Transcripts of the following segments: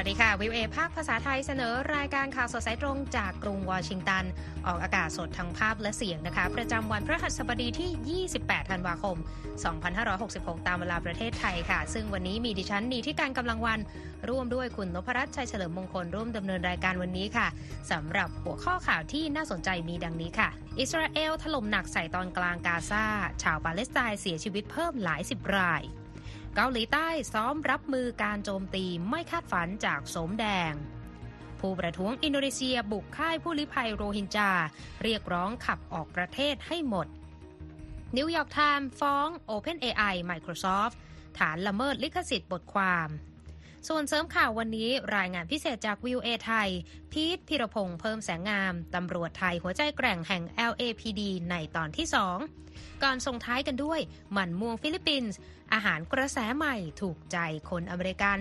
สวัสดีค่ะ วิวเอภาคภาษาไทยเสนอรายการข่าวสดสายตรงจากกรุงวอชิงตัน ออกอากาศสดทั้งภาพและเสียงนะคะ ประจำวันพฤหัสบดีที่ 28 ธันวาคม 2566 ตามเวลาประเทศไทยค่ะ ซึ่งวันนี้มีดิฉันนีที่การกำลังวัน ร่วมด้วยคุณนพรัตน์ชัยเฉลิมมงคลร่วมดำเนินรายการวันนี้ค่ะสำหรับหัวข้อข่าวที่น่าสนใจมีดังนี้ค่ะ อิสราเอลถล่มหนักใส่ตอนกลางกาซาชาวปาเลสไตน์เสียชีวิตเพิ่มหลายสิบราย เกาหลีใต้ซ้อมรับมือการโจมตีไม่คาดฝันจากโสมแดง ผู้ประท้วงอินโดนีเซียบุกค่ายผู้ลี้ภัยโรฮิงญาเรียกร้องขับออกประเทศให้หมด นิวยอร์กไทม์ฟ้อง OpenAI Microsoft ฐานละเมิดลิขสิทธิ์บทความ ส่วนเสริมข่าววันนี้รายงานพิเศษจาก VOA ไทย พีทพิรพงษ์เพิ่มแสงงาม ตำรวจไทยหัวใจแกร่งแห่ง LAPD ในตอนที่ 2 ก่อนส่งท้ายกันด้วยมันม่วงฟิลิปปินส์อาหารกระแสใหม่ถูกใจคนอเมริกัน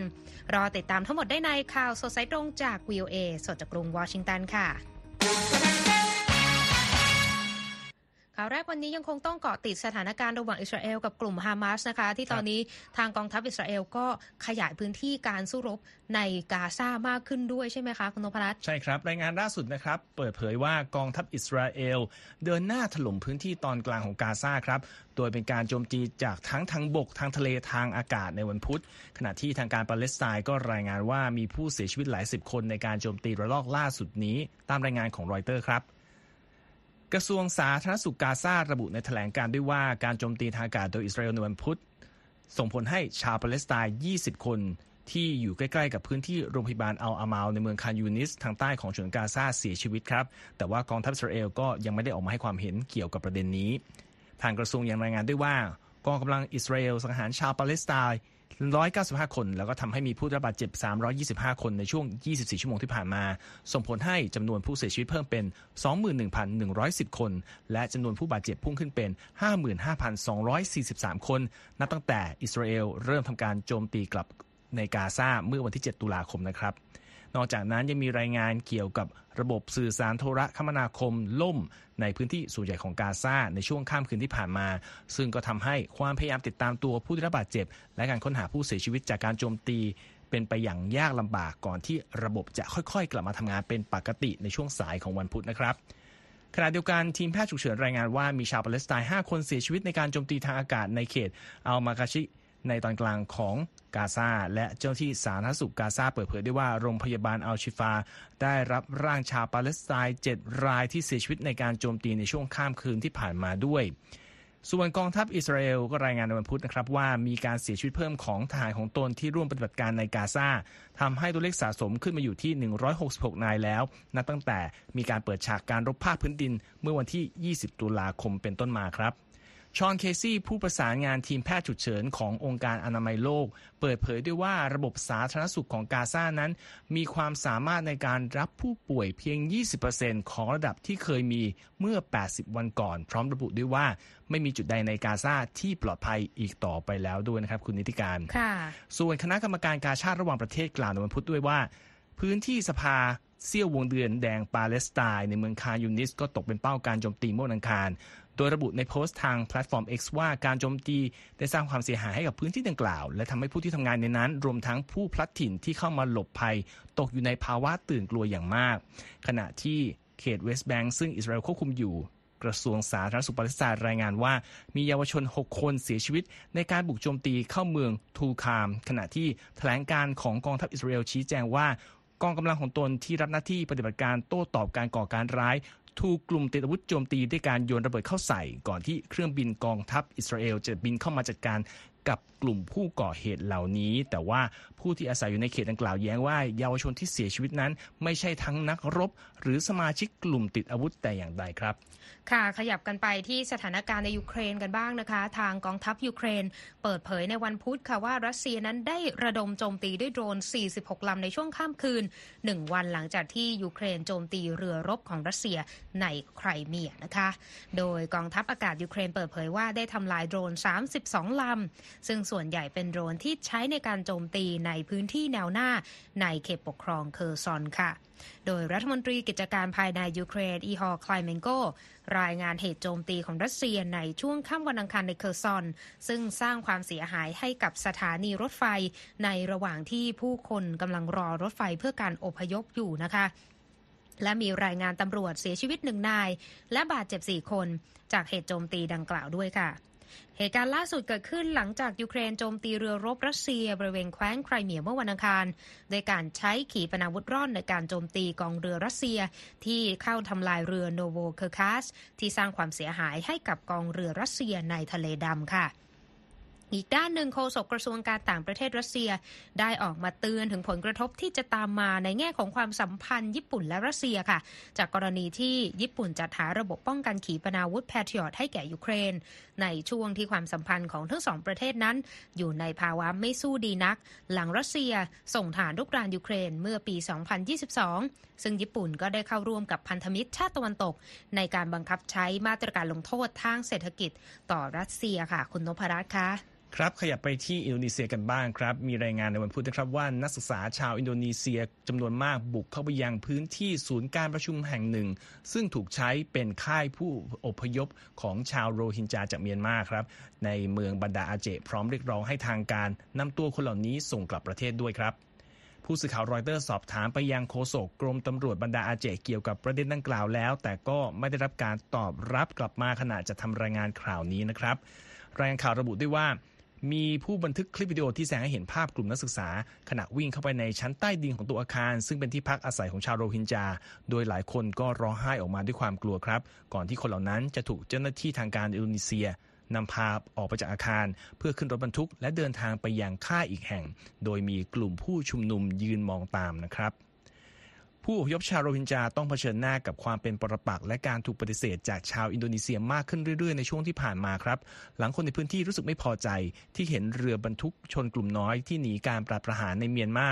รอติดตามทั้งหมดได้ในข่าวสดสายตรงจาก VOA สดจากกรุงวอชิงตันค่ะ ข่าวแรกวันนี้ยังคงต้องเกาะติดสถานการณ์ระหว่างอิสราเอลกับกลุ่มฮามาสนะคะ ที่ตอนนี้ทางกองทัพอิสราเอลก็ขยายพื้นที่การสู้รบในกาซามากขึ้นด้วยใช่ไหมคะ คุณนพรัตน์ใช่ครับ รายงานล่าสุดนะครับ เปิดเผยว่ากองทัพอิสราเอล เดินหน้าถล่มพื้นที่ตอนกลางของกาซาครับ โดยเป็นการโจมตีจากทั้งทางบกทางทะเลทางอากาศในวันพุธ ขณะที่ทางการปาเลสไตน์ก็รายงานว่ามีผู้เสียชีวิตหลายสิบคนในการโจมตีระลอกล่าสุดนี้ ตามรายงานของรอยเตอร์ครับ กระทรวงสาธารณสุขกาซาระบุในแถลงการณ์ด้วยว่าการโจมตีทางอากาศโดยอิสราเอลในวันพุธ ส่งผลให้ชาวปาเลสไตน์ 20 คน ที่อยู่ใกล้ๆ กับพื้นที่โรงพยาบาลอัลอามาลในเมืองคานยูนิส ทางใต้ของฉนวนกาซาเสียชีวิตครับ แต่ว่ากองทัพอิสราเอลก็ยังไม่ได้ออกมาให้ความเห็นเกี่ยวกับประเด็นนี้ ทางกระทรวงยังรายงานด้วยว่ากองกำลังอิสราเอลสังหารชาวปาเลสไตน์ 195 คน แล้วก็ทำให้มีผู้รับบาดเจ็บ 325 คนในช่วง 24 ชั่วโมงที่ผ่านมา ส่งผลให้จำนวนผู้เสียชีวิตเพิ่มเป็น 21,110 คน และจำนวนผู้บาดเจ็บพุ่งขึ้นเป็น 55,243 คน นับตั้งแต่อิสราเอลเริ่มทำการโจมตีกลับในกาซาเมื่อวันที่ 7 ตุลาคมนะครับนอกจากนั้นยังมีรายงานเกี่ยวกับระบบสื่อสารโทรคมนาคมล่ม ในพื้นที่ส่วนใหญ่ของกาซาในช่วงข้ามคืนที่ผ่านมา ซึ่งก็ทำให้ความพยายามติดตามตัวผู้ได้รับบาดเจ็บ และการค้นหาผู้เสียชีวิตจากการโจมตีเป็นไปอย่างยากลำบากก่อนที่ระบบจะค่อยๆ กลับมาทำงานเป็นปกติในช่วงสายของวันพุธนะครับขณะเดียวกันทีมแพทย์ฉุกเฉินรายงานว่ามีชาวปาเลสไตน์5คนเสียชีวิตในการโจมตีทางอากาศในเขตอัลมาคาชิ ในตอนกลางของกาซาและเจ้าที่สาธารณสุขกาซาเปิดเผยได้ว่าโรงพยาบาลอัลชิฟา ได้รับร่างชาวปาเลสไตน์7รายที่เสียชีวิตในการโจมตีในช่วงข้ามคืนที่ผ่านมาด้วย ส่วนกองทัพอิสราเอลก็รายงานในวันพุธนะครับว่ามีการเสียชีวิตเพิ่มของทหารของตนที่ร่วมปฏิบัติการในกาซาทำให้ตัวเลขสะสมขึ้นมาอยู่ที่ 166 นายแล้ว นับตั้งแต่มีการเปิดฉากการรบภาคพื้นดินเมื่อวันที่ 20 ตุลาคมเป็นต้นมาครับ ชอนเคซี่ ผู้ประสานงานทีมแพทย์ฉุกเฉินขององค์การอนามัยโลก เปิดเผยด้วยว่าระบบสาธารณสุขของกาซานั้น มีความสามารถในการรับผู้ป่วยเพียง 20%ของระดับที่เคยมีเมื่อ 80 วันก่อน พร้อมระบุด้วยว่าไม่มีจุดใดในกาซาที่ปลอดภัยอีกต่อไปแล้วด้วยนะครับคุณนิติการ ส่วนคณะกรรมการกาชาดระหว่างประเทศกล่าวในวันพุธด้วยว่า พื้นที่สภาเสี้ยววงเดือนแดงปาเลสไตน์ในเมืองคานยูนิสก็ตกเป็นเป้าการโจมตีเมื่อวันอังคาร โดยระบุในโพสต์ทางแพลตฟอร์ม X ว่าการโจมตีได้สร้างความเสียหายให้กับพื้นที่ดังกล่าว และทำให้ผู้ที่ทำงานในนั้น รวมทั้งผู้พลัดถิ่นที่เข้ามาหลบภัย ตกอยู่ในภาวะตื่นกลัวอย่างมาก ขณะที่เขตเวสต์แบงก์ซึ่งอิสราเอลควบคุมอยู่กระทรวงสาธารณสุขปาเลสไตน์รายงานว่า มีเยาวชน 6 คนเสียชีวิต ในการบุกโจมตีเข้าเมืองทูลคาร์ม ขณะที่แถลงการณ์ของกองทัพอิสราเอลชี้แจงว่ากองกำลังของตนที่รับหน้าที่ปฏิบัติการโต้ตอบการก่อการร้าย ถูกกลุ่มติดอาวุธโจมตีด้วยการโยนระเบิดเข้าใส่ ก่อนที่เครื่องบินกองทัพอิสราเอลจะบินเข้ามาจัดการกับกลุ่มผู้ก่อเหตุเหล่านี้ แต่ว่าผู้ที่อาศัยอยู่ในเขตดังกล่าวแย้งว่าเยาวชนที่เสียชีวิตนั้น ไม่ใช่ทั้งนักรบ หรือสมาชิกกลุ่มติดอาวุธแต่อย่างใดครับ ค่ะขยับกันไปที่สถานการณ์ในยูเครนกันบ้างนะคะ ทางกองทัพยูเครน เปิดเผยในวันพุธค่ะว่ารัสเซียนั้นได้ระดมโจมตีด้วยโดรน 46 ลำในช่วงข้ามคืน 1 วันหลังจากที่ยูเครนโจมตีเรือรบของรัสเซียในไครเมียนะคะ โดยกองทัพอากาศยูเครนเปิดเผยว่าได้ทำลายโดรน 32 ลำซึ่งส่วนใหญ่เป็นโดรนที่ใช้ในการโจมตีในพื้นที่แนวหน้าในเขตปกครองเคอร์ซอนค่ะ โดยรัฐมนตรีกิจการภายในยูเครนอีฮอร์คลายเมนโกรายงานเหตุโจมตีของรัสเซียในช่วงค่ำวันอังคารในเคอร์ซอน ซึ่งสร้างความเสียหายให้กับสถานีรถไฟในระหว่างที่ผู้คนกำลังรอรถไฟเพื่อการอพยพอยู่นะคะและมีรายงานตำรวจเสียชีวิตหนึ่งนาย และบาดเจ็บสี่คน จากเหตุโจมตีดังกล่าวด้วยค่ะ เหตุการณ์ล่าสุดเกิดขึ้นหลังจากยูเครนโจมตีเรือรบรัสเซีย บริเวณแคว้นไครเมียเมื่อวันอังคาร โดยการใช้ขีปนาวุธร่อนในการโจมตีกองเรือรัสเซีย ที่เข้าทำลายเรือโนโวเคอร์คัสที่สร้างความเสียหายให้กับกองเรือรัสเซียในทะเลดำค่ะ อีกด้านหนึ่งโฆษกกระทรวงการต่างประเทศรัสเซีย ได้ออกมาเตือนถึงผลกระทบที่จะตามมาในแง่ของความสัมพันธ์ญี่ปุ่นและรัสเซียค่ะ จากกรณีที่ญี่ปุ่นจัดหาระบบป้องกันขีปนาวุธแพทริอตให้แก่ยูเครน ในช่วงที่ความสัมพันธ์ของทั้งสองประเทศนั้น อยู่ในภาวะไม่สู้ดีนัก หลังรัสเซียส่งฐานรุกรานยูเครนเมื่อปี 2022 ซึ่งญี่ปุ่นก็ได้เข้าร่วมกับพันธมิตรชาติตะวันตก ในการบังคับใช้มาตรการลงโทษทางเศรษฐกิจ ต่อรัสเซียค่ะ คุณนพรัตน์คะ ครับขยับไปที่อินโดนีเซียกันบ้างครับ มีรายงานในวันพุธนะครับว่านักศึกษาชาวอินโดนีเซียจำนวนมากบุกเข้าไปยังพื้นที่ศูนย์การประชุมแห่งหนึ่ง ซึ่งถูกใช้เป็นค่ายผู้อพยพของชาวโรฮิงญาจากเมียนมาครับ ในเมืองบันดาอาเจะห์ พร้อมเรียกร้องให้ทางการนำตัวคนเหล่านี้ส่งกลับประเทศด้วยครับผู้สื่อข่าวรอยเตอร์สอบถามไปยังโฆษกกรมตำรวจบันดาอาเจะห์เกี่ยวกับประเด็นดังกล่าวแล้ว แต่ก็ไม่ได้รับการตอบรับกลับมาขณะจัดทำรายงานข่าวนี้นะครับ รายงานข่าวระบุด้วยว่า มีผู้บันทึกคลิปวิดีโอที่แสดงให้เห็นภาพกลุ่มนักศึกษา ขณะวิ่งเข้าไปในชั้นใต้ดินของตัวอาคาร ซึ่งเป็นที่พักอาศัยของชาวโรฮิงญาโดยหลายคนก็ร้องไห้ออกมาด้วยความกลัวครับ ก่อนที่คนเหล่านั้นจะถูกเจ้าหน้าที่ทางการอินโดนีเซียนำพาออกไปจากอาคาร เพื่อขึ้นรถบรรทุก และเดินทางไปยังค่ายอีกแห่ง โดยมีกลุ่มผู้ชุมนุมยืนมองตามนะครับ ผู้อพยพชาวโรฮิงญาต้องเผชิญหน้ากับความเป็นปรปักษ์และการถูกปฏิเสธจากชาวอินโดนีเซียมากขึ้นเรื่อยๆ ในช่วงที่ผ่านมาครับ หลังคนในพื้นที่รู้สึกไม่พอใจที่เห็นเรือบรรทุกชนกลุ่มน้อยที่หนีการปราบประหารในเมียนมา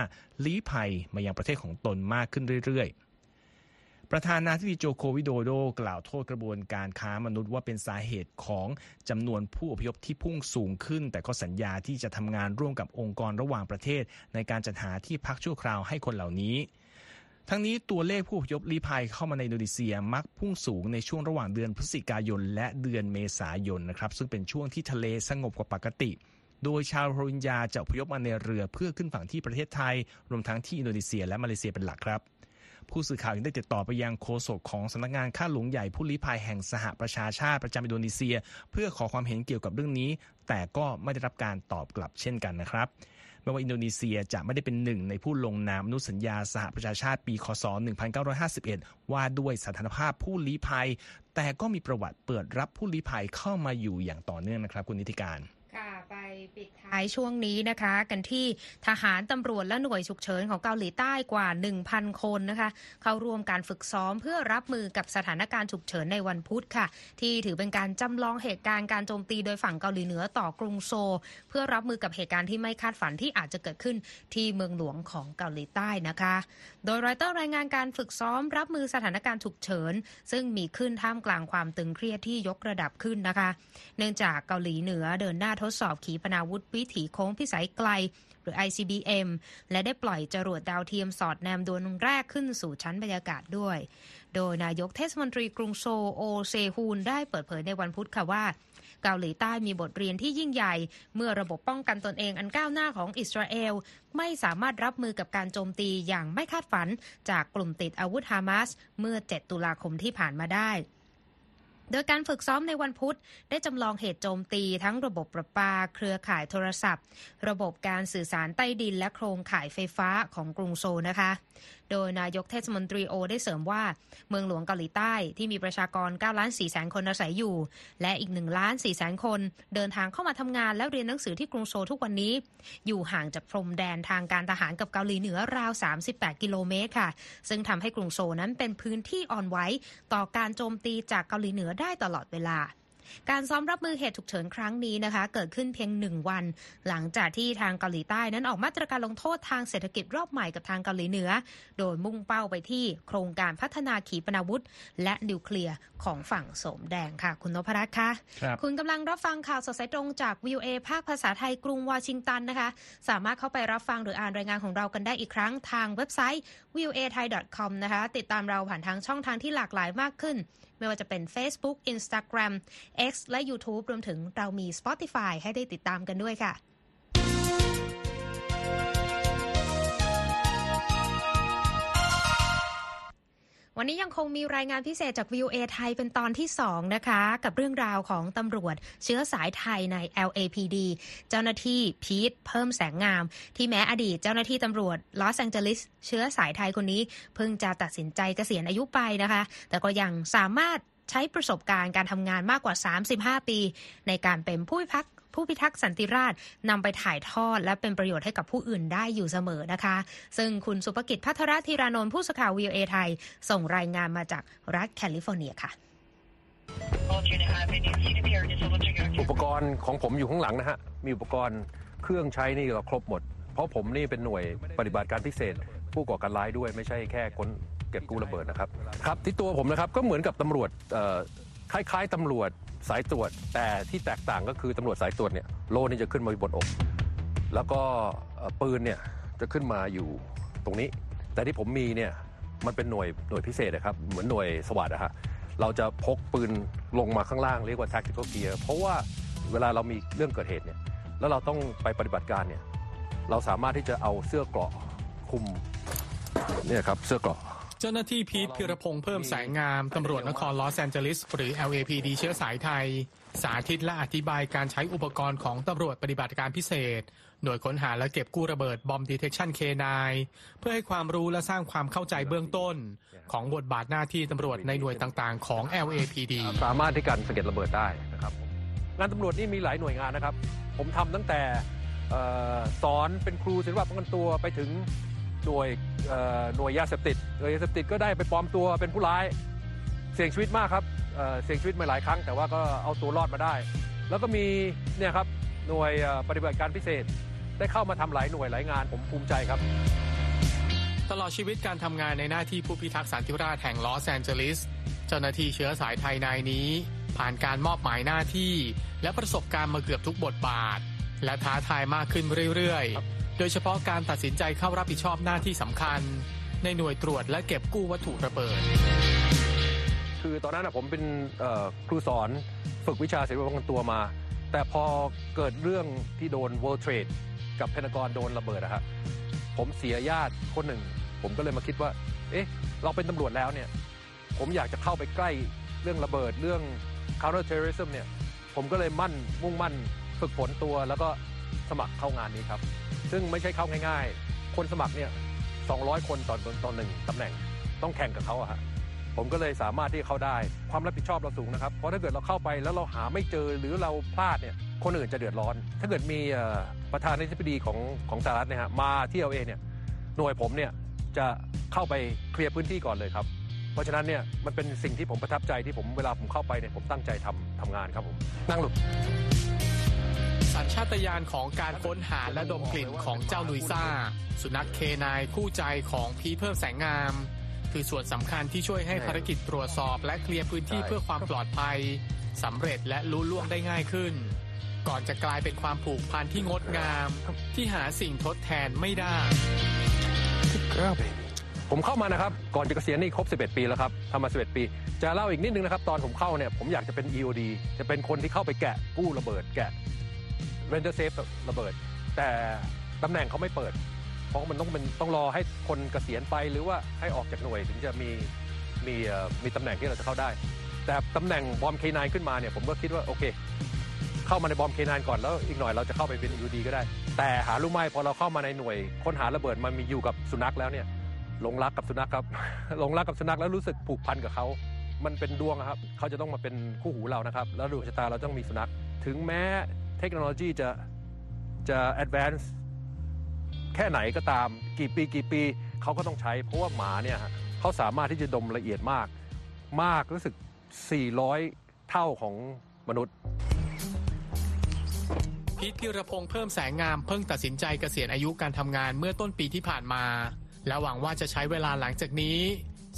ลี้ภัยมายังประเทศของตนมากขึ้นเรื่อยๆประธานาธิบดีโจโควิโดโดกล่าวโทษกระบวนการค้ามนุษย์ว่าเป็นสาเหตุของจำนวนผู้อพยพที่พุ่งสูงขึ้น แต่ก็สัญญาที่จะทำงานร่วมกับองค์กรระหว่างประเทศ ในการจัดหาที่พักชั่วคราวให้คนเหล่านี้ ทั้งนี้ตัวเลขผู้อพยพลี้ภัยเข้ามาในอินโดนีเซียมักพุ่งสูงในช่วงระหว่างเดือนพฤศจิกายน และเดือนเมษายนนะครับซึ่งเป็นช่วงที่ทะเลสงบกว่าปกติ โดยชาวโรฮิงญาจะอพยพมาในเรือเพื่อขึ้นฝั่งที่ประเทศไทย รวมทั้งที่อินโดนีเซียและมาเลเซียเป็นหลักครับผู้สื่อข่าวยังได้ติดต่อไปยังโฆษกของสำนักงานข้าหลวงใหญ่ผู้ลี้ภัยแห่งสหประชาชาติประจำอินโดนีเซีย เพื่อขอความเห็นเกี่ยวกับเรื่องนี้ แต่ก็ไม่ได้รับการตอบกลับเช่นกันนะครับ แม้ว่าอินโดนีเซียจะไม่ได้เป็นหนึ่งในผู้ลงนามอนุสัญญาสหประชาชาติปีคศ 1951 ว่าด้วยสถานภาพผู้ลี้ภัย แต่ก็มีประวัติเปิดรับผู้ลี้ภัยเข้ามาอยู่อย่างต่อเนื่องนะครับ คุณนิติการ ปิดท้ายช่วงนี้นะคะ กันที่ทหารตำรวจและหน่วยฉุกเฉินของเกาหลีใต้กว่า 1,000 คนนะคะ เข้าร่วมการฝึกซ้อมเพื่อรับมือกับสถานการณ์ฉุกเฉินในวันพุธค่ะ ที่ถือเป็นการจำลองเหตุการณ์การโจมตีโดยฝั่งเกาหลีเหนือต่อกรุงโซลเพื่อรับมือกับเหตุการณ์ที่ไม่คาดฝันที่อาจจะเกิดขึ้นที่เมืองหลวงของเกาหลีใต้นะคะ โดยรอยเตอร์รายงานการฝึกซ้อมรับมือสถานการณ์ฉุกเฉินซึ่งมีขึ้นท่ามกลางความตึงเครียดที่ยกระดับขึ้นนะคะ เนื่องจากเกาหลีเหนือเดินหน้าทดสอบขีปนาวุธวิถีโค้งพิสัยไกล หรือ ICBM และได้ปล่อยจรวดดาวเทียมสอดแนมดวงแรกขึ้นสู่ชั้นบรรยากาศด้วย โดยนายกเทศมนตรีกรุงโซโอเซฮูนได้เปิดเผยในวันพุธค่ะว่าเกาหลีใต้มีบทเรียนที่ยิ่งใหญ่ เมื่อระบบป้องกันตนเองอันก้าวหน้าของอิสราเอล ไม่สามารถรับมือกับการโจมตีอย่างไม่คาดฝัน จากกลุ่มติดอาวุธฮามาสเมื่อ 7 ตุลาคมที่ผ่านมาได้ โดยการฝึกซ้อมในวันพุธได้จำลองเหตุโจมตีทั้งระบบประปา เครือข่ายโทรศัพท์ ระบบการสื่อสารใต้ดินและโครงข่ายไฟฟ้าของกรุงโซลนะคะโดยนายกเทศมนตรีโอได้เสริมว่า เมืองหลวงเกาหลีใต้ที่มีประชากร9ล้าน4แสนคนอาศัยอยู่ และอีก1ล้าน4แสนคน เดินทางเข้ามาทำงานและเรียนหนังสือที่กรุงโซลทุกวันนี้ อยู่ห่างจากพรมแดนทางการทหารกับเกาหลีเหนือราว 38 กิโลเมตรค่ะ ซึ่งทำให้กรุงโซลนั้นเป็นพื้นที่อ่อนไหวต่อการโจมตีจากเกาหลีเหนือได้ตลอดเวลา การซ้อมรับมือเหตุฉุกเฉินครั้งนี้นะคะ เกิดขึ้นเพียงหนึ่งวัน หลังจากที่ทางเกาหลีใต้นั้นออกมาตรการลงโทษทางเศรษฐกิจรอบใหม่กับทางเกาหลีเหนือ โดยมุ่งเป้าไปที่โครงการพัฒนาขีปนาวุธ และนิวเคลียร์ของฝั่งโสมแดงค่ะ คุณนพรัตน์คะครับคุณกำลังรับฟังข่าวสดสายตรงจาก VOA ภาคภาษาไทยกรุงวอชิงตันนะคะ สามารถเข้าไปรับฟังหรืออ่านรายงานของเรากันได้อีกครั้งทางเว็บไซต์ voa thai com นะคะ ติดตามเราผ่านทางช่องทางที่หลากหลายมากขึ้นไม่ว่าจะเป็น Facebook Instagram X และ YouTube รวมถึงเรามี Spotify ให้ได้ติดตามกันด้วยค่ะ วันนี้ยังคงมีรายงานพิเศษจาก VOA ไทยเป็นตอนที่ 2 นะคะ กับเรื่องราวของตำรวจเชื้อสายไทยใน LAPD เจ้าหน้าที่พีทเพิ่มแสงงาม ที่แม้อดีตเจ้าหน้าที่ตำรวจลอสแองเจลิสเชื้อสายไทยคนนี้ เพิ่งจะตัดสินใจเกษียณอายุไปนะคะ แต่ก็ยังสามารถใช้ประสบการณ์การทำงานมากกว่า 35 ปี ในการเป็นผู้พิพัก ผู้พิทักษ์สันติราษฎร์นำไปถ่ายทอด และเป็นประโยชน์ให้กับผู้อื่นได้อยู่เสมอนะคะ ซึ่งคุณสุภกิจพัทรธีรานนท์ผู้สื่อข่าว VOA ไทย ส่งรายงานมาจากรัฐแคลิฟอร์เนียค่ะอุปกรณ์ของผมอยู่ข้างหลังนะฮะ มีอุปกรณ์เครื่องใช้นี่ก็ครบหมด เพราะผมนี่เป็นหน่วยปฏิบัติการพิเศษ ผู้ก่อการร้ายด้วยไม่ใช่แค่คนเก็บกู้ระเบิดนะครับ ครับที่ตัวผมนะครับก็เหมือนกับตำรวจ คล้ายๆตำรวจสายตรวจ แต่ที่แตกต่างก็คือตำรวจสายตรวจเนี่ยโล่นี่จะขึ้นมาบนอก แล้วก็ปืนเนี่ยจะขึ้นมาอยู่ตรงนี้ แต่ที่ผมมีเนี่ยมันเป็นหน่วยหน่วยพิเศษนะครับเหมือนหน่วยสวัสดอะฮะเราจะพกปืนลงมาข้างล่างเรียกว่า tactical gear เพราะว่าเวลาเรามีเรื่องเกิดเหตุเนี่ยแล้วเราต้องไปปฏิบัติการเนี่ยเราสามารถที่จะเอาเสื้อเกราะคุมเนี่ยครับเสื้อเกราะ เจ้าหน้าที่พีทพิรพงษ์เพิ่มแสงงาม ตำรวจนครลอสแอนเจลิส หรือ LAPD เชื้อสายไทย สาธิตและอธิบายการใช้อุปกรณ์ของตำรวจปฏิบัติการพิเศษ หน่วยค้นหาและเก็บกู้ระเบิด Bomb Detection K-9เพื่อให้ความรู้และสร้างความเข้าใจเบื้องต้น ของบทบาทหน้าที่ตำรวจในหน่วยต่างๆ ของ LAPD สามารถที่กันสะเก็ดระเบิดได้นะครับงานตำรวจนี่มีหลายหน่วยงานนะครับ ผมทำตั้งแต่เอ่อสอนเป็นครูศิลปะป้องกันตัวไปถึง หน่วยเอ่อหน่วยยาเสพติดหน่วยยาเสพติดก็ได้ไปปลอมตัวเป็นผู้ร้าย เสี่ยงชีวิตมากครับเอ่อเสี่ยงชีวิตมาหลายครั้ง แต่ว่าก็เอาตัวรอดมาได้ แล้วก็มีเนี่ยครับหน่วยเอ่อปฏิบัติการพิเศษ ได้เข้ามาทำหลายหน่วยหลายงานผมภูมิใจครับ ตลอดชีวิตการทำงานในหน้าที่ผู้พิทักษ์สันติราษฎร์แห่งลอสแอนเจลิสเจ้าหน้าที่เชื้อสายไทยนายนี้ ผ่านการมอบหมายหน้าที่ และประสบการณ์มาเกือบทุกบทบาท และท้าทายมากขึ้นเรื่อยๆ โดยเฉพาะการตัดสินใจเข้ารับผิดชอบหน้าที่สำคัญ ในหน่วยตรวจและเก็บกู้วัตถุระเบิด คือตอนนั้นผมเป็นครูสอนฝึกวิชาศิลปะป้องกันตัวมา แต่พอเกิดเรื่องที่โดน World Trade กับเพนกรโดนระเบิดนะครับผมเสียญาติคนหนึ่ง ผมก็เลยมาคิดว่า เอ๊ะ เราเป็นตำรวจแล้วเนี่ย ผมอยากจะเข้าไปใกล้เรื่องระเบิดเรื่อง counter terrorism เนี่ย ผมก็เลยมั่นมุ่งมั่นฝึกฝนตัวแล้วก็สมัครเข้างานนี้ครับ ซึ่งไม่ใช่เข้าง่ายๆ คนสมัครเนี่ย200 คนต่อต่อหนึ่งตำแหน่งต้องแข่งกับเขาอะฮะผมก็เลยสามารถที่เข้าได้ความรับผิดชอบเราสูงนะครับ เพราะถ้าเกิดเราเข้าไปแล้วเราหาไม่เจอหรือเราพลาดเนี่ยคนอื่นจะเดือดร้อน ถ้าเกิดมีประธานาธิบดีของของสหรัฐเนี่ยฮะมาที่เอเนี่ยหน่วยผมเนี่ยจะเข้าไปเคลียร์พื้นที่ก่อนเลยครับเพราะฉะนั้นเนี่ยมันเป็นสิ่งที่ผมประทับใจที่ผมเวลาผมเข้าไปเนี่ยผมตั้งใจทำทำงานครับผมนั่งหลบ สัญชาตญาณของการค้นหาและดมกลิ่นของเจ้าลุยซ่า สุนัขเคนายคู่ใจของพีเพิ่มแสงงาม คือส่วนสำคัญที่ช่วยให้ภารกิจตรวจสอบและเคลียร์พื้นที่เพื่อความปลอดภัยสำเร็จและรู้ล่วงได้ง่ายขึ้น ก่อนจะกลายเป็นความผูกพันที่งดงาม ที่หาสิ่งทดแทนไม่ได้ผมเข้ามานะครับ ก่อนจะเกษียณนี่ครบ 11 ปีแล้วครับทำมา 11 ปี จะเล่าอีกนิดนึงนะครับ ตอนผมเข้าเนี่ย ผมอยากจะเป็น EOD จะเป็นคนที่เข้าไปแกะกู้ระเบิดแกะ render safe ระเบิด แต่ตำแหน่งเขาไม่เปิด เพราะมันต้องเป็นต้องรอให้คนเกษียณไปหรือว่าให้ออกจากหน่วยถึงจะมีมีมีตำแหน่งที่เราจะเข้าได้ แต่ตำแหน่งบอมเคนายขึ้นมาเนี่ยผมก็คิดว่าโอเค เข้ามาในบอมเคนายก่อนแล้วอีกหน่อยเราจะเข้าไปเป็น EOD ก็ได้ แต่หารู้ไหมพอเราเข้ามาในหน่วยค้นหาระเบิดมันมีอยู่กับสุนัขแล้วเนี่ยหลงรักกับสุนัขครับหลงรักกับสุนัขแล้วรู้สึกผูกพันกับเขามันเป็นดวงครับเขาจะต้องมาเป็นคู่หูเรานะครับ แล้วดวงชะตาเราต้องมีสุนัข ถึงแม้ ทคโนโลยีจะจะ advance แค่ไหนก็ตาม กี่ปีกี่ปีเขาก็ต้องใช้ เพราะว่าหมาเนี่ยเขาสามารถที่จะดมละเอียดมาก มากรู้สึก 400 เท่าของมนุษย์พีทพิรพงษ์เพิ่มแสงงามเพิ่งตัดสินใจเกษียณอายุการทำงานเมื่อต้นปีที่ผ่านมา และหวังว่าจะใช้เวลาหลังจากนี้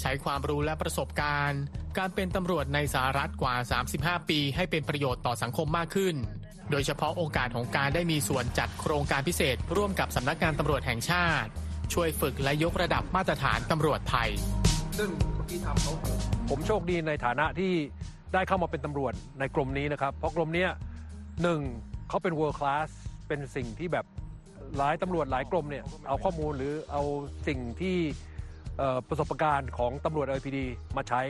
ใช้ความรู้และประสบการณ์ การเป็นตำรวจในสหรัฐกว่า 35 ปี ให้เป็นประโยชน์ต่อสังคมมากขึ้น โดยเฉพาะโอกาสของการได้มีส่วนจัดโครงการพิเศษ ร่วมกับสำนักงานตำรวจแห่งชาติ ช่วยฝึกและยกระดับมาตรฐานตำรวจไทย ซึ่งที่ทำเขาผมโชคดีในฐานะที่ได้เข้ามาเป็นตำรวจในกรมนี้นะครับ เพราะกรมนี้หนึ่งเขาเป็น world class เป็นสิ่งที่แบบหลายตำรวจหลายกรมเนี่ยเอาข้อมูลหรือเอาสิ่งที่ประสบการณ์ของตำรวจ LPD มาใช้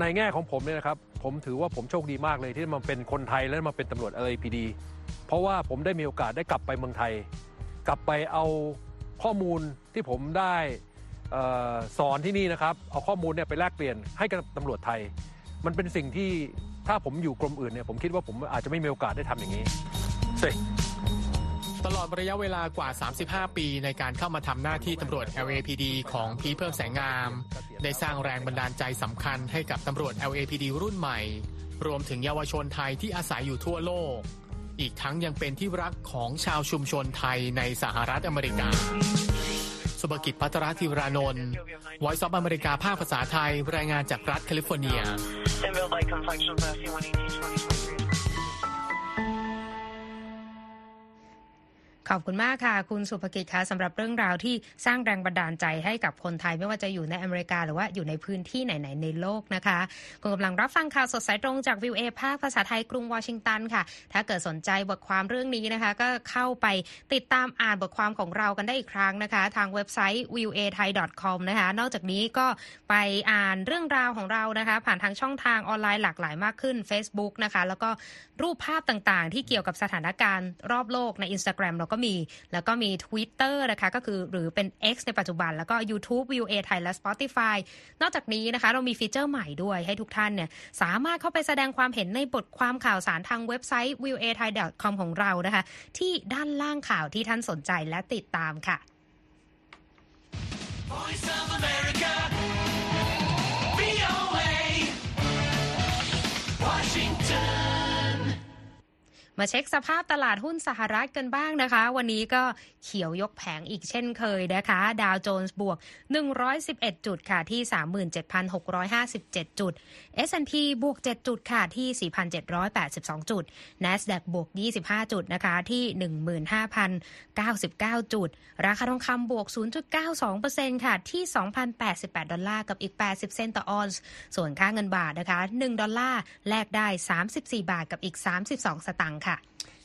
ในแง่ของผมเนี่ยนะครับ ผมถือว่าผมโชคดีมากเลยที่มาเป็นคนไทยและมาเป็นตำรวจ LAPD เพราะว่าผมได้มีโอกาสได้กลับไปเมืองไทย กลับไปเอาข้อมูลที่ผมได้อสอนที่นี่นะครับ เอาข้อมูลเนี่ยไปแลกเปลี่ยนให้กับตำรวจไทย มันเป็นสิ่งที่ถ้าผมอยู่กรมอื่นเนี่ยผมคิดว่าผมอาจจะไม่มีโอกาสได้ทำอย่างนี้สิ ตลอดระยะเวลากว่า 35 ปีในการเข้ามาทำหน้าที่ตำรวจ LAPD ของพีเพิ่มแสงงาม ได้สร้างแรงบันดาลใจสำคัญให้กับตำรวจ LAPD รุ่นใหม่ รวมถึงเยาวชนไทยที่อาศัยอยู่ทั่วโลก อีกทั้งยังเป็นที่รักของชาวชุมชนไทยในสหรัฐอเมริกา สุภกิจพัทรธิรานนท์ Voice of อเมริกาภาคภาษาไทย รายงานจากรัฐแคลิฟอร์เนีย ขอบคุณมากค่ะ คุณสุภกิจคะสำหรับเรื่องราวที่สร้างแรงบันดาลใจให้กับคนไทยไม่ว่าจะอยู่ในอเมริกาหรือว่าอยู่ในพื้นที่ไหน ๆ ในโลกนะคะคุณกำลังรับฟังข่าวสดสายตรงจากวิวเอภาคภาษาไทยกรุงวอชิงตันค่ะ ถ้าเกิดสนใจบทความเรื่องนี้นะคะ ก็เข้าไปติดตามอ่านบทความของเรากันได้อีกครั้งนะคะ ทางเว็บไซต์ v i e w a thai com นะคะ นอกจากนี้ก็ไปอ่านเรื่องราวของเรานะคะ ผ่านทางช่องทางออนไลน์หลากหลายมากขึ้น Facebook นะคะ แล้วก็รูปภาพต่างๆ ที่เกี่ยวกับสถานการณ์รอบโลกใน Instagram เราก็มี แล้วก็มี Twitter นะคะก็คือหรือเป็น X ในปัจจุบัน แล้วก็ YouTube v a ไทยและ Spotify นอกจากนี้นะคะเรามีฟีเจอร์ใหม่ด้วยให้ทุกท่านเนี่ยสามารถเข้าไปแสดงความเห็นในบทความข่าวสารทางเว็บไซต์ v i e a thai com ของเรานะคะ ที่ด้านล่างข่าวที่ท่านสนใจและติดตามค่ะ Voice of America. มาเช็คสภาพตลาดหุ้นสหรัฐกันบ้างนะคะ วันนี้ก็เขียวยกแผงอีกเช่นเคยนะคะ ดาวโจนส์บวก 111 จุดค่ะที่ 37,657 จุด S&P บวก 7 จุดค่ะที่ 4,782 จุด NASDAQ บวก 25 จุดนะคะที่ 15,099 จุด ราคาทองคำบวก 0.92%ค่ะที่ 2,088 ดอลลาร์กับอีก 80 เซนต์ต่อออนซ์ส่วนค่าเงินบาทนะคะ 1 ดอลลาร์แลกได้ 34 บาทกับอีก 32 สตางค์ค่ะ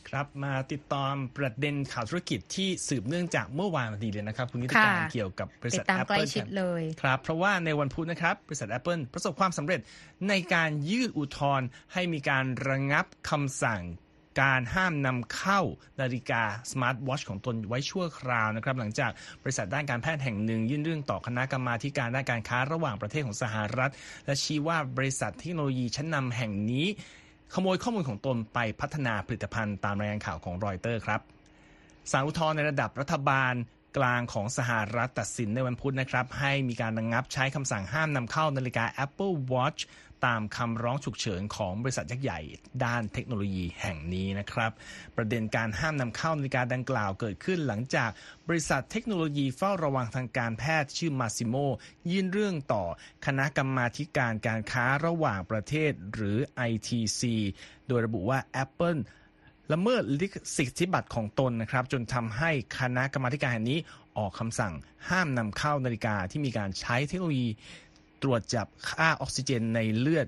ครับมาติดตามประเด็นข่าวธุรกิจที่สืบเนื่องจากเมื่อวานนี้เลยนะครับ คุณนิติการค่ะเกี่ยวกับบริติษัดทตามใกล้ Apple ชิดเลยครับ เพราะว่าในวันพุธนะครับ บริษัท Apple ประสบความสำเร็จในการยื่นอุทธรณ์ให้มีการระงับคำสั่งการห้ามนำเข้านาฬิกาสมาร์ทวอชของตนไว้ชั่วคราวนะครับ หลังจากบริษัทด้านการแพทย์แห่งหนึ่ง ยื่นเรื่องต่อคณะกรรมาธิการด้านการค้าระหว่างประเทศของสหรัฐ และชี้ว่าบริษัทเทคโนโลยีชั้นนำแห่งนี้ ขโมยข้อมูลของตนไปพัฒนาผลิตภัณฑ์ตามรายงานข่าวของรอยเตอร์ครับศาลอุทธรณ์ในระดับรัฐบาลกลางของสหรัฐตัดสินในวันพุธนะครับ ให้มีการระงงับใช้คำสั่งห้ามนำเข้านาฬิกา Apple Watch ตามคำร้องฉุกเฉินของบริษัทยักษ์ใหญ่ด้านเทคโนโลยีแห่งนี้นะครับ ประเด็นการห้ามนำเข้านาฬิกาดังกล่าวเกิดขึ้นหลังจากบริษัทเทคโนโลยีเฝ้าระวังทางการแพทย์ชื่อมาซิโมยื่นเรื่องต่อคณะกรรมาธิการการค้าระหว่างประเทศหรือ ITC โดยระบุว่า Apple ละเมิดลิขสิทธิบัตรของตนนะครับ จนทำให้คณะกรรมาการแห่งนี้ออกคำสั่งห้ามนำเข้านาฬิกาที่มีการใช้เทคโนโลยี ตรวจจับค่าออกซิเจนในเลือด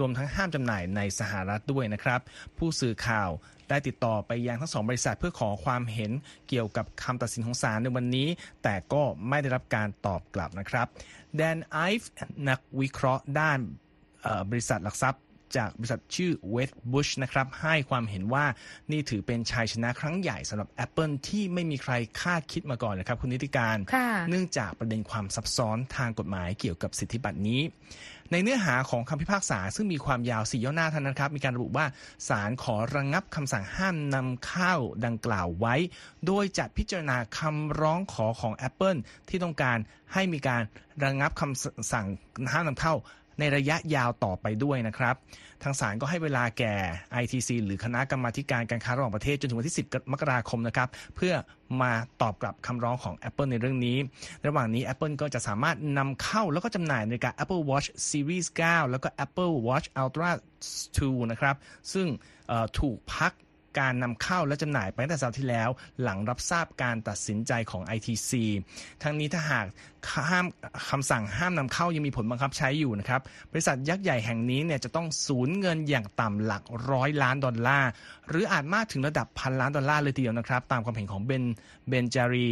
รวมทั้งห้ามจำหน่ายในสหรัฐด้วยนะครับ ผู้สื่อข่าวได้ติดต่อไปยังทั้งสองบริษัทเพื่อขอความเห็นเกี่ยวกับคำตัดสินของศาลในวันนี้ แต่ก็ไม่ได้รับการตอบกลับนะครับแดนไอฟ์นักวิเคราะห์ด้านบริษัทหลักทรัพย์ จากบริษัทชื่อ West Bush นะครับให้ความเห็นว่านี่ถือเป็นชัยชนะครั้งใหญ่สำหรับ Apple ที่ไม่มีใครคาดคิดมาก่อนนะครับ คุณนิติการค่ะเนื่องจากประเด็นความซับซ้อนทางกฎหมายเกี่ยวกับสิทธิบัตรนี้ ในเนื้อหาของคำพิพากษาซึ่งมีความยาวสี่ย่อหน้าเท่านั้นครับ มีการระบุว่าศาลขอระงงับคำสั่งห้ามนำเข้าดังกล่าวไว้ โดยจะพิจารณาคำร้องขอของ Apple ที่ต้องการให้มีการระงงับคำสั่งห้ามนำเข้า ในระยะยาวต่อไปด้วยนะครับ ทางศาลก็ให้เวลาแก่ ITC หรือคณะกรรมาการการค้าระหว่างประเทศจนถึงวันที่ 10 มกราคมนะครับ เพื่อมาตอบกลับคำร้องของ Apple ในเรื่องนี้ ระหว่างนี้ Apple ก็จะสามารถนำเข้าแล้วก็จำหน่ายในการ Apple Watch Series 9 แล้วก็ Apple Watch Ultra 2 นะครับ ซึ่งถูกพัก การนำเข้าและจำหน่ายไปตั้งแต่สัปดาห์ที่แล้ว หลังรับทราบการตัดสินใจของ ITC ทั้งนี้ถ้าหากห้ามคำสั่งห้ามนำเข้ายังมีผลบังคับใช้อยู่นะครับบริษัทยักษ์ใหญ่แห่งนี้เนี่ยจะต้องสูญเงินอย่างต่ำหลักร้อยล้านดอลลาร์หรืออาจมากถึงระดับพันล้านดอลลาร์เลยทีเดียวนะครับ ตามความเห็นของเบนเบนจารี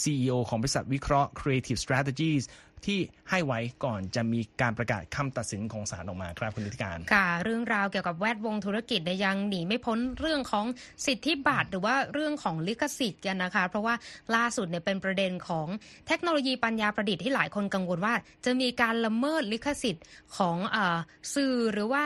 CEO ของบริษัทวิเคราะห์ Creative Strategies ที่ให้ไว้ก่อนจะมีการประกาศคำตัดสินของศาลออกมาครับคุณนีธิกาญจน์ค่ะ เรื่องราวเกี่ยวกับแวดวงธุรกิจยังหนีไม่พ้นเรื่องของสิทธิบัตรหรือว่าเรื่องของลิขสิทธิ์กันนะคะ เพราะว่าล่าสุดเนี่ยเป็นประเด็นของเทคโนโลยีปัญญาประดิษฐ์ที่หลายคนกังวลว่า จะมีการละเมิดลิขสิทธิ์ของเอ่อสื่อหรือว่า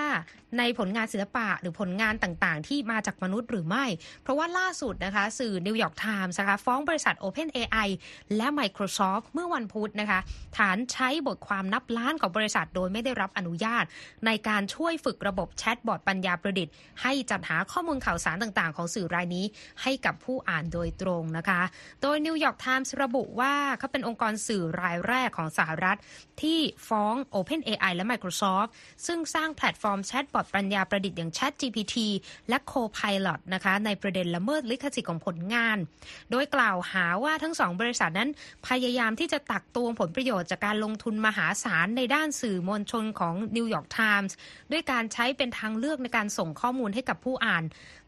ในผลงานศิลปะหรือผลงานต่างๆ ที่มาจากมนุษย์หรือไม่ เพราะว่าล่าสุดนะคะ สื่อนิวยอร์กไทมส์นะคะฟ้องบริษัท OpenAI และ Microsoft เมื่อวันพุธนะคะ ฐานใช้บทความนับล้านของบริษัทโดยไม่ได้รับอนุญาต ในการช่วยฝึกระบบแชทบอทปัญญาประดิษฐ์ ให้จัดหาข้อมูลข่าวสารต่างๆ ของสื่อรายนี้ให้กับผู้อ่านโดยตรงนะคะ โดยนิวยอร์กไทมส์ระบุว่าเขาเป็นองค์กรสื่อรายแรกของสหรัฐ ที่ฟ้อง OpenAI และ Microsoft ซึ่งสร้างแพลตฟอร์มแชทบอทปัญญาประดิษฐ์อย่าง ChatGPT และ Copilot นะคะในประเด็นละเมิดลิขสิทธิ์ของผลงาน โดยกล่าวหาว่าทั้งสองบริษัทนั้นพยายามที่จะตักตวงผลประโยชน์จากการลงทุนมหาศาลในด้านสื่อมวลชนของนิวยอร์กไทมส์ด้วยการใช้เป็นทางเลือกในการส่งข้อมูลให้กับผู้อ่าน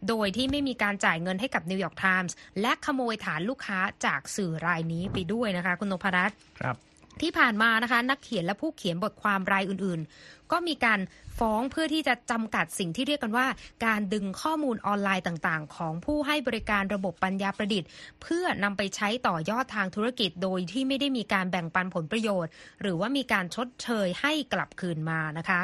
โดยที่ไม่มีการจ่ายเงินให้กับนิวยอร์กไทมส์และขโมยฐานลูกค้าจากสื่อรายนี้ไปด้วยนะคะ คุณนพรัตน์ครับที่ผ่านมานะคะ นักเขียนและผู้เขียนบทความรายอื่นๆก็มีการฟ้องเพื่อที่จะจำกัดสิ่งที่เรียกกันว่า การดึงข้อมูลออนไลน์ต่างๆ ของผู้ให้บริการระบบปัญญาประดิษฐ์ เพื่อนำไปใช้ต่อยอดทางธุรกิจโดยที่ไม่ได้มีการแบ่งปันผลประโยชน์ หรือว่ามีการชดเชยให้กลับคืนมานะคะ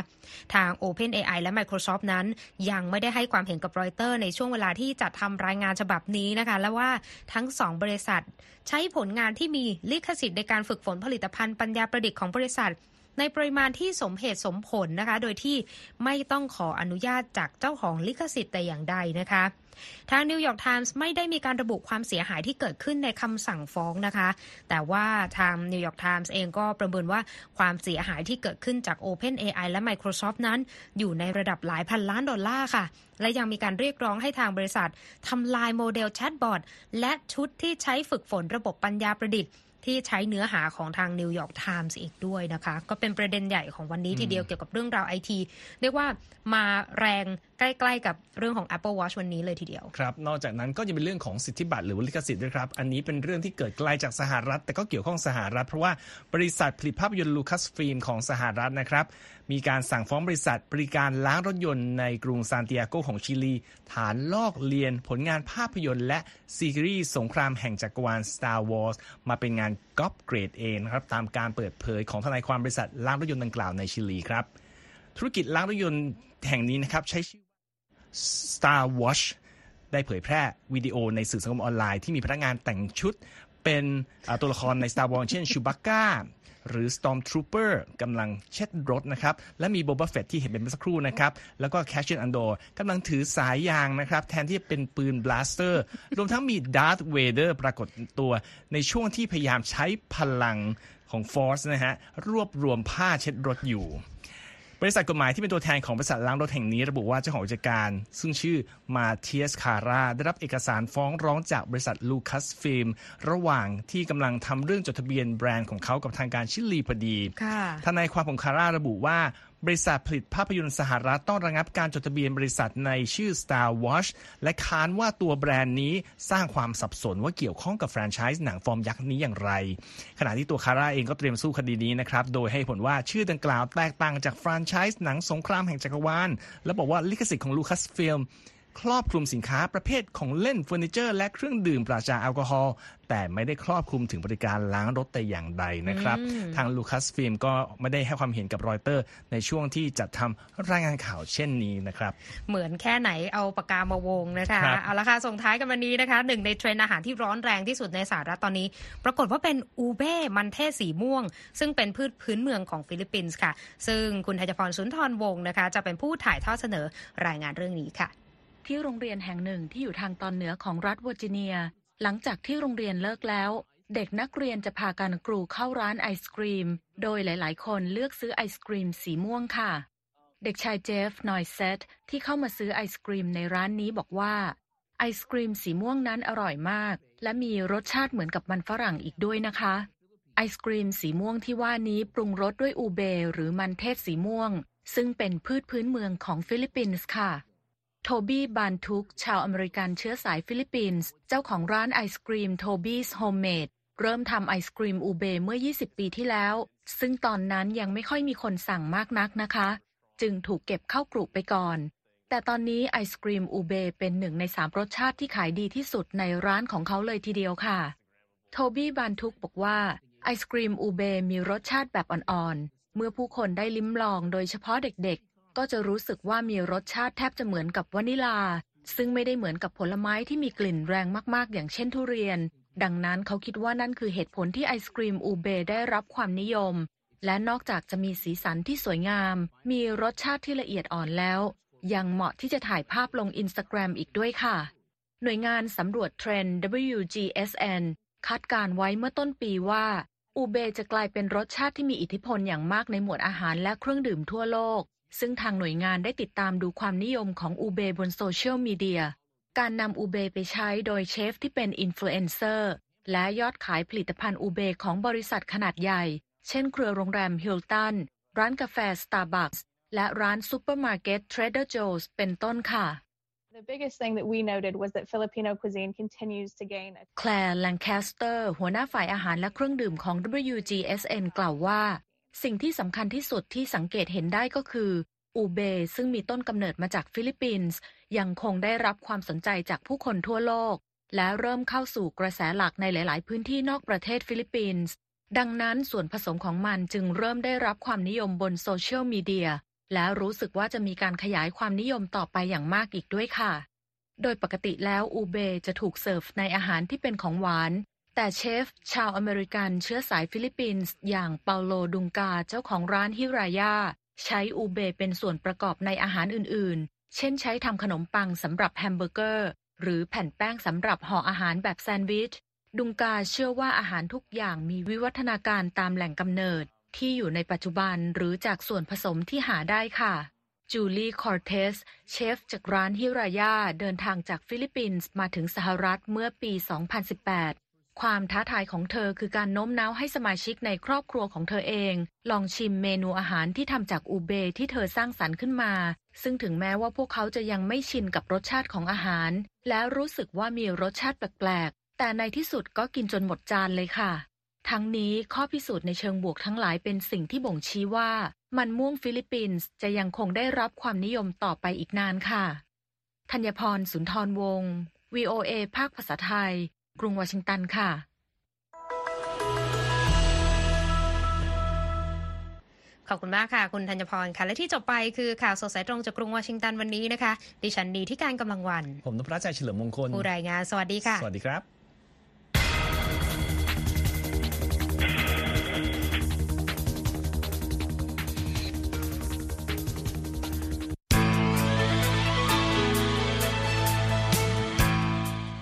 ทาง OpenAI และ Microsoft นั้น ยังไม่ได้ให้ความเห็นกับรอยเตอร์ในช่วงเวลาที่จัดทำรายงานฉบับนี้นะคะ และว่าทั้งสองบริษัท ใช้ผลงานที่มีลิขสิทธิ์ในการฝึกฝนผลิตภัณฑ์ปัญญาประดิษฐ์ของบริษัท ในปริมาณที่สมเหตุสมผลนะคะ โดยที่ไม่ต้องขออนุญาตจากเจ้าของลิขสิทธิ์แต่อย่างใดนะคะทางนิวยอร์กไทมส์ไม่ได้มีการระบุความเสียหายที่เกิดขึ้นในคำสั่งฟ้องนะคะ แต่ว่าทางนิวยอร์กไทมส์เองก็ประเมินว่าความเสียหายที่เกิดขึ้นจาก OpenAI และ Microsoft นั้น อยู่ในระดับหลายพันล้านดอลลาร์ค่ะ และยังมีการเรียกร้องให้ทางบริษัททำลายโมเดลแชทบอทและชุดที่ใช้ฝึกฝนระบบปัญญาประดิษฐ์ ที่ใช้เนื้อหาของทางนิวยอร์กไทมส์อีกด้วยนะคะ ก็เป็นประเด็นใหญ่ของวันนี้ทีเดียวเกี่ยวกับเรื่องราวไอทีเรียกว่ามาแรง ใกล้ๆกับเรื่องของ Apple Watch วันนี้เลยทีเดียว ครับ นอกจากนั้นก็จะเป็นเรื่องของสิทธิบัตรหรือลิขสิทธิ์ด้วยครับ อันนี้เป็นเรื่องที่เกิดไกลจากสหรัฐ แต่ก็เกี่ยวข้องสหรัฐ เพราะว่าบริษัทผลิตภาพยนตร์ลูคัสฟิล์มของสหรัฐนะครับ มีการสั่งฟ้องบริษัทบริการล้างรถยนต์ในกรุงซานติอาโกของชิลี ฐานลอกเลียนผลงานภาพยนตร์และซีรีส์สงครามแห่งจักรวาล Star Wars มาเป็นงานก๊อปเกรดเอนะครับตามการเปิดเผยของทนายความบริษัทล้างรถยนต์ดังกล่าวในชิลีครับธุรกิจล้างรถยนต์แห่งนี้นะครับใช้ชื่อ Star Watch ได้เผยแพร่วิดีโอในสื่อสังคมออนไลน์ที่มีพนักงานแต่งชุดเป็นตัวละครใน Star Wars เช่น Chewbacca หรือ Stormtrooper กำลังเช็ดรถนะครับ และมี Boba Fett ที่เห็นเป็นเมื่อสักครู่นะครับ แล้วก็ Cassian Andor กำลังถือสายยางนะครับ แทนที่จะเป็นปืน blaster รวมทั้งมี Darth Vader ปรากฏตัวในช่วงที่พยายามใช้พพลังของ Force นะฮะ รวบรวมผ้าเช็ดรถอยู่ บริษัทกฎหมายที่เป็นตัวแทนของบริษัทล้างรถแห่งนี้ระบุว่าเจ้าของกิจการ ซึ่งชื่อมาเทียสคาราได้รับเอกสารฟ้องร้องจากบริษัทลูคัสฟิล์มระหว่างที่กำลังทำเรื่องจดทะเบียนแบรนด์ของเขากับทางการชิลีพอดีค่ะทนายความของคาร่าระบุว่า บริษัทผลิตภาพยนตร์สหรัฐต้องระงับการจดทะเบียนบริษัทในชื่อ Star Wash และค้านว่าตัวแบรนด์นี้สร้างความสับสนว่าเกี่ยวข้องกับแฟรนไชส์หนังฟอร์มยักษ์นี้อย่างไร ขณะที่ตัวคาร่าเองก็เตรียมสู้คดีนี้นะครับ โดยให้เหตุผลว่าชื่อดังกล่าวแตกต่างจากแฟรนไชส์หนังสงครามแห่งจักรวาลและบอกว่าลิขสิทธิ์ของลูคัสฟิล์ม ครอบคลุมสินค้าประเภทของเล่นเฟอร์นิเจอร์ และเครื่องดื่มปราศจากแอลกอฮอล์แต่ไม่ได้ครอบคลุมถึงบริการล้างรถแต่อย่างใดนะครับอืมทางลูคัสฟิล์มก็ไม่ได้ให้ความเห็นกับรอยเตอร์ ในช่วงที่จัดทำรายงานข่าวชิ้นนี้นะครับ เหมือนแค่ไหนเอาปากกามาวงนะคะครับเอาละค่ะส่งท้ายกันวันนี้นะคะหนึ่งในเทรนด์อาหารที่ร้อนแรงที่สุดในสหรัฐตอนนี้ ปรากฏว่าเป็นอูเบ้มันเทศสีม่วง ซึ่งเป็นพืชพื้นเมืองของฟิลิปปินส์ค่ะ ซึ่งคุณธัญพรสุนทรวงศ์นะคะ จะเป็นผู้ถ่ายทอดเสนอรายงานเรื่องนี้ค่ะ ที่โรงเรียนแห่งหนึ่งที่อยู่ทางตอนเหนือของรัฐเวอร์จิเนีย หลังจากที่โรงเรียนเลิกแล้ว เด็กนักเรียนจะพากันกรูเข้าร้านไอศกรีม โดยหลาย ๆ คนเลือกซื้อไอศกรีมสีม่วงค่ะ เด็กชายเจฟนอยเซตที่เข้ามาซื้อไอศกรีมในร้านนี้บอกว่า ไอศกรีมสีม่วงนั้นอร่อยมาก และมีรสชาติเหมือนกับมันฝรั่งอีกด้วยนะคะ ไอศกรีมสีม่วงที่ว่านี้ปรุงรสด้วยอูเบ หรือมันเทศสีม่วง ซึ่งเป็นพืชพื้นเมืองของฟิลิปปินส์ค่ะ โทบี้บานทุก ชาวอเมริกันเชื้อสายฟิลิปปินส์ เจ้าของร้านไอศกรีมโทบี้โฮมเมดเริ่มทำไอศกรีมอูเบเมื่อ 20 ปีที่แล้ว ซึ่งตอนนั้นยังไม่ค่อยมีคนสั่งมากนักนะคะ จึงถูกเก็บเข้ากรุไปก่อน แต่ตอนนี้ไอศกรีมอูเบเป็นหนึ่งในสามรสชาติที่ขายดีที่สุดในร้านของเขาเลยทีเดียวค่ะ โทบี้บานทุกบอกว่าไอศกรีมอูเบมีรสชาติแบบอ่อนๆ เมื่อผู้คนได้ลิ้มลองโดยเฉพาะเด็กๆ ก็จะรู้สึกว่ามีรสชาติแทบจะเหมือนกับวานิลา ซึ่งไม่ได้เหมือนกับผลไม้ที่มีกลิ่นแรงมากๆ อย่างเช่นทุเรียน ดังนั้นเขาคิดว่านั่นคือเหตุผลที่ไอศกรีมอูเบได้รับความนิยม และนอกจากจะมีสีสันที่สวยงาม มีรสชาติที่ละเอียดอ่อนแล้ว ยังเหมาะที่จะถ่ายภาพลงอินสตาแกรมอีกด้วยค่ะ หน่วยงานสำรวจเทรนด์ WGSN คาดการณ์ไว้เมื่อต้นปีว่าอูเบจะกลายเป็นรสชาติที่มีอิทธิพลอย่างมากในหมวดอาหารและเครื่องดื่มทั่วโลก ซึ่งทางหน่วยงานได้ติดตามดูความนิยมของอูเบบนโซเชียลมีเดีย การนำอูเบไปใช้โดยเชฟที่เป็นอินฟลูเอนเซอร์และยอดขายผลิตภัณฑ์อูเบของบริษัทขนาดใหญ่ เช่นเครือโรงแรมฮิลตัน ร้านกาแฟ Starbucks และร้านซูเปอร์มาร์เก็ต Trader Joe's เป็นต้นค่ะ The biggest thing that we noted was that Filipino cuisine continues to gain a แคลร์แลงแคสเตอร์หัวหน้าฝ่ายอาหารและเครื่องดื่มของ WGSN กล่าวว่า สิ่งที่สำคัญที่สุดที่สังเกตเห็นได้ก็คือ อูเบซึ่งมีต้นกำเนิดมาจากฟิลิปปินส์ยังคงได้รับความสนใจจากผู้คนทั่วโลก และเริ่มเข้าสู่กระแสหลักในหลาย ๆ พื้นที่นอกประเทศฟิลิปปินส์ดังนั้นส่วนผสมของมันจึงเริ่มได้รับความนิยมบนโซเชียลมีเดียและรู้สึกว่าจะมีการขยายความนิยมต่อไปอย่างมากอีกด้วยค่ะ โดยปกติแล้วอูเบจะถูกเสิร์ฟในอาหารที่เป็นของหวาน แต่เชฟชาวอเมริกันเชื้อสายฟิลิปปินส์อย่างเปาโลดุงกาเจ้าของร้านฮิรายา ใช้อูเบเป็นส่วนประกอบในอาหารอื่น ๆ เช่นใช้ทำขนมปังสำหรับแฮมเบอร์เกอร์ หรือแผ่นแป้งสำหรับห่ออาหารแบบแซนด์วิช ดุงกาเชื่อว่าอาหารทุกอย่างมีวิวัฒนาการตามแหล่งกำเนิด ที่อยู่ในปัจจุบันหรือจากส่วนผสมที่หาได้ค่ะจูลี่คอร์เทส เชฟจากร้านฮิรายา เดินทางจากฟิลิปปินส์มาถึงสหรัฐเมื่อปี 2018 ความท้าทายของเธอคือการโน้มน้าวให้สมาชิกในครอบครัวของเธอเอง ลองชิมเมนูอาหารที่ทำจากอูเบที่เธอสร้างสรรค์ขึ้นมา ซึ่งถึงแม้ว่าพวกเขาจะยังไม่ชินกับรสชาติของอาหาร และรู้สึกว่ามีรสชาติแปลกๆ แต่ในที่สุดก็กินจนหมดจานเลยค่ะ ทั้งนี้ข้อพิสูจน์ในเชิงบวกทั้งหลายเป็นสิ่งที่บ่งชี้ว่า มันม่วงฟิลิปปินส์จะยังคงได้รับความนิยมต่อไปอีกนานค่ะธัญพรสุนทรวงศ์ VOA ภาคภาษาไทย กรุงวอชิงตันค่ะ ขอบคุณมากค่ะ คุณธัญพรค่ะ และที่จบไปคือข่าวสดสายตรงจากกรุงวอชิงตันวันนี้นะคะ ดิฉันดีที่การกำลังวัน ผมนพรัชชัยเฉลิมมงคลผู้รายงาน สวัสดีค่ะ สวัสดีครับ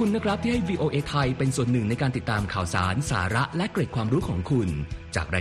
คุณนะครับที่ให้ VOA ไทยเป็นส่วนหนึ่งในการติดตามข่าวสารสาระและเกร็ดความรู้ของคุณ จากราย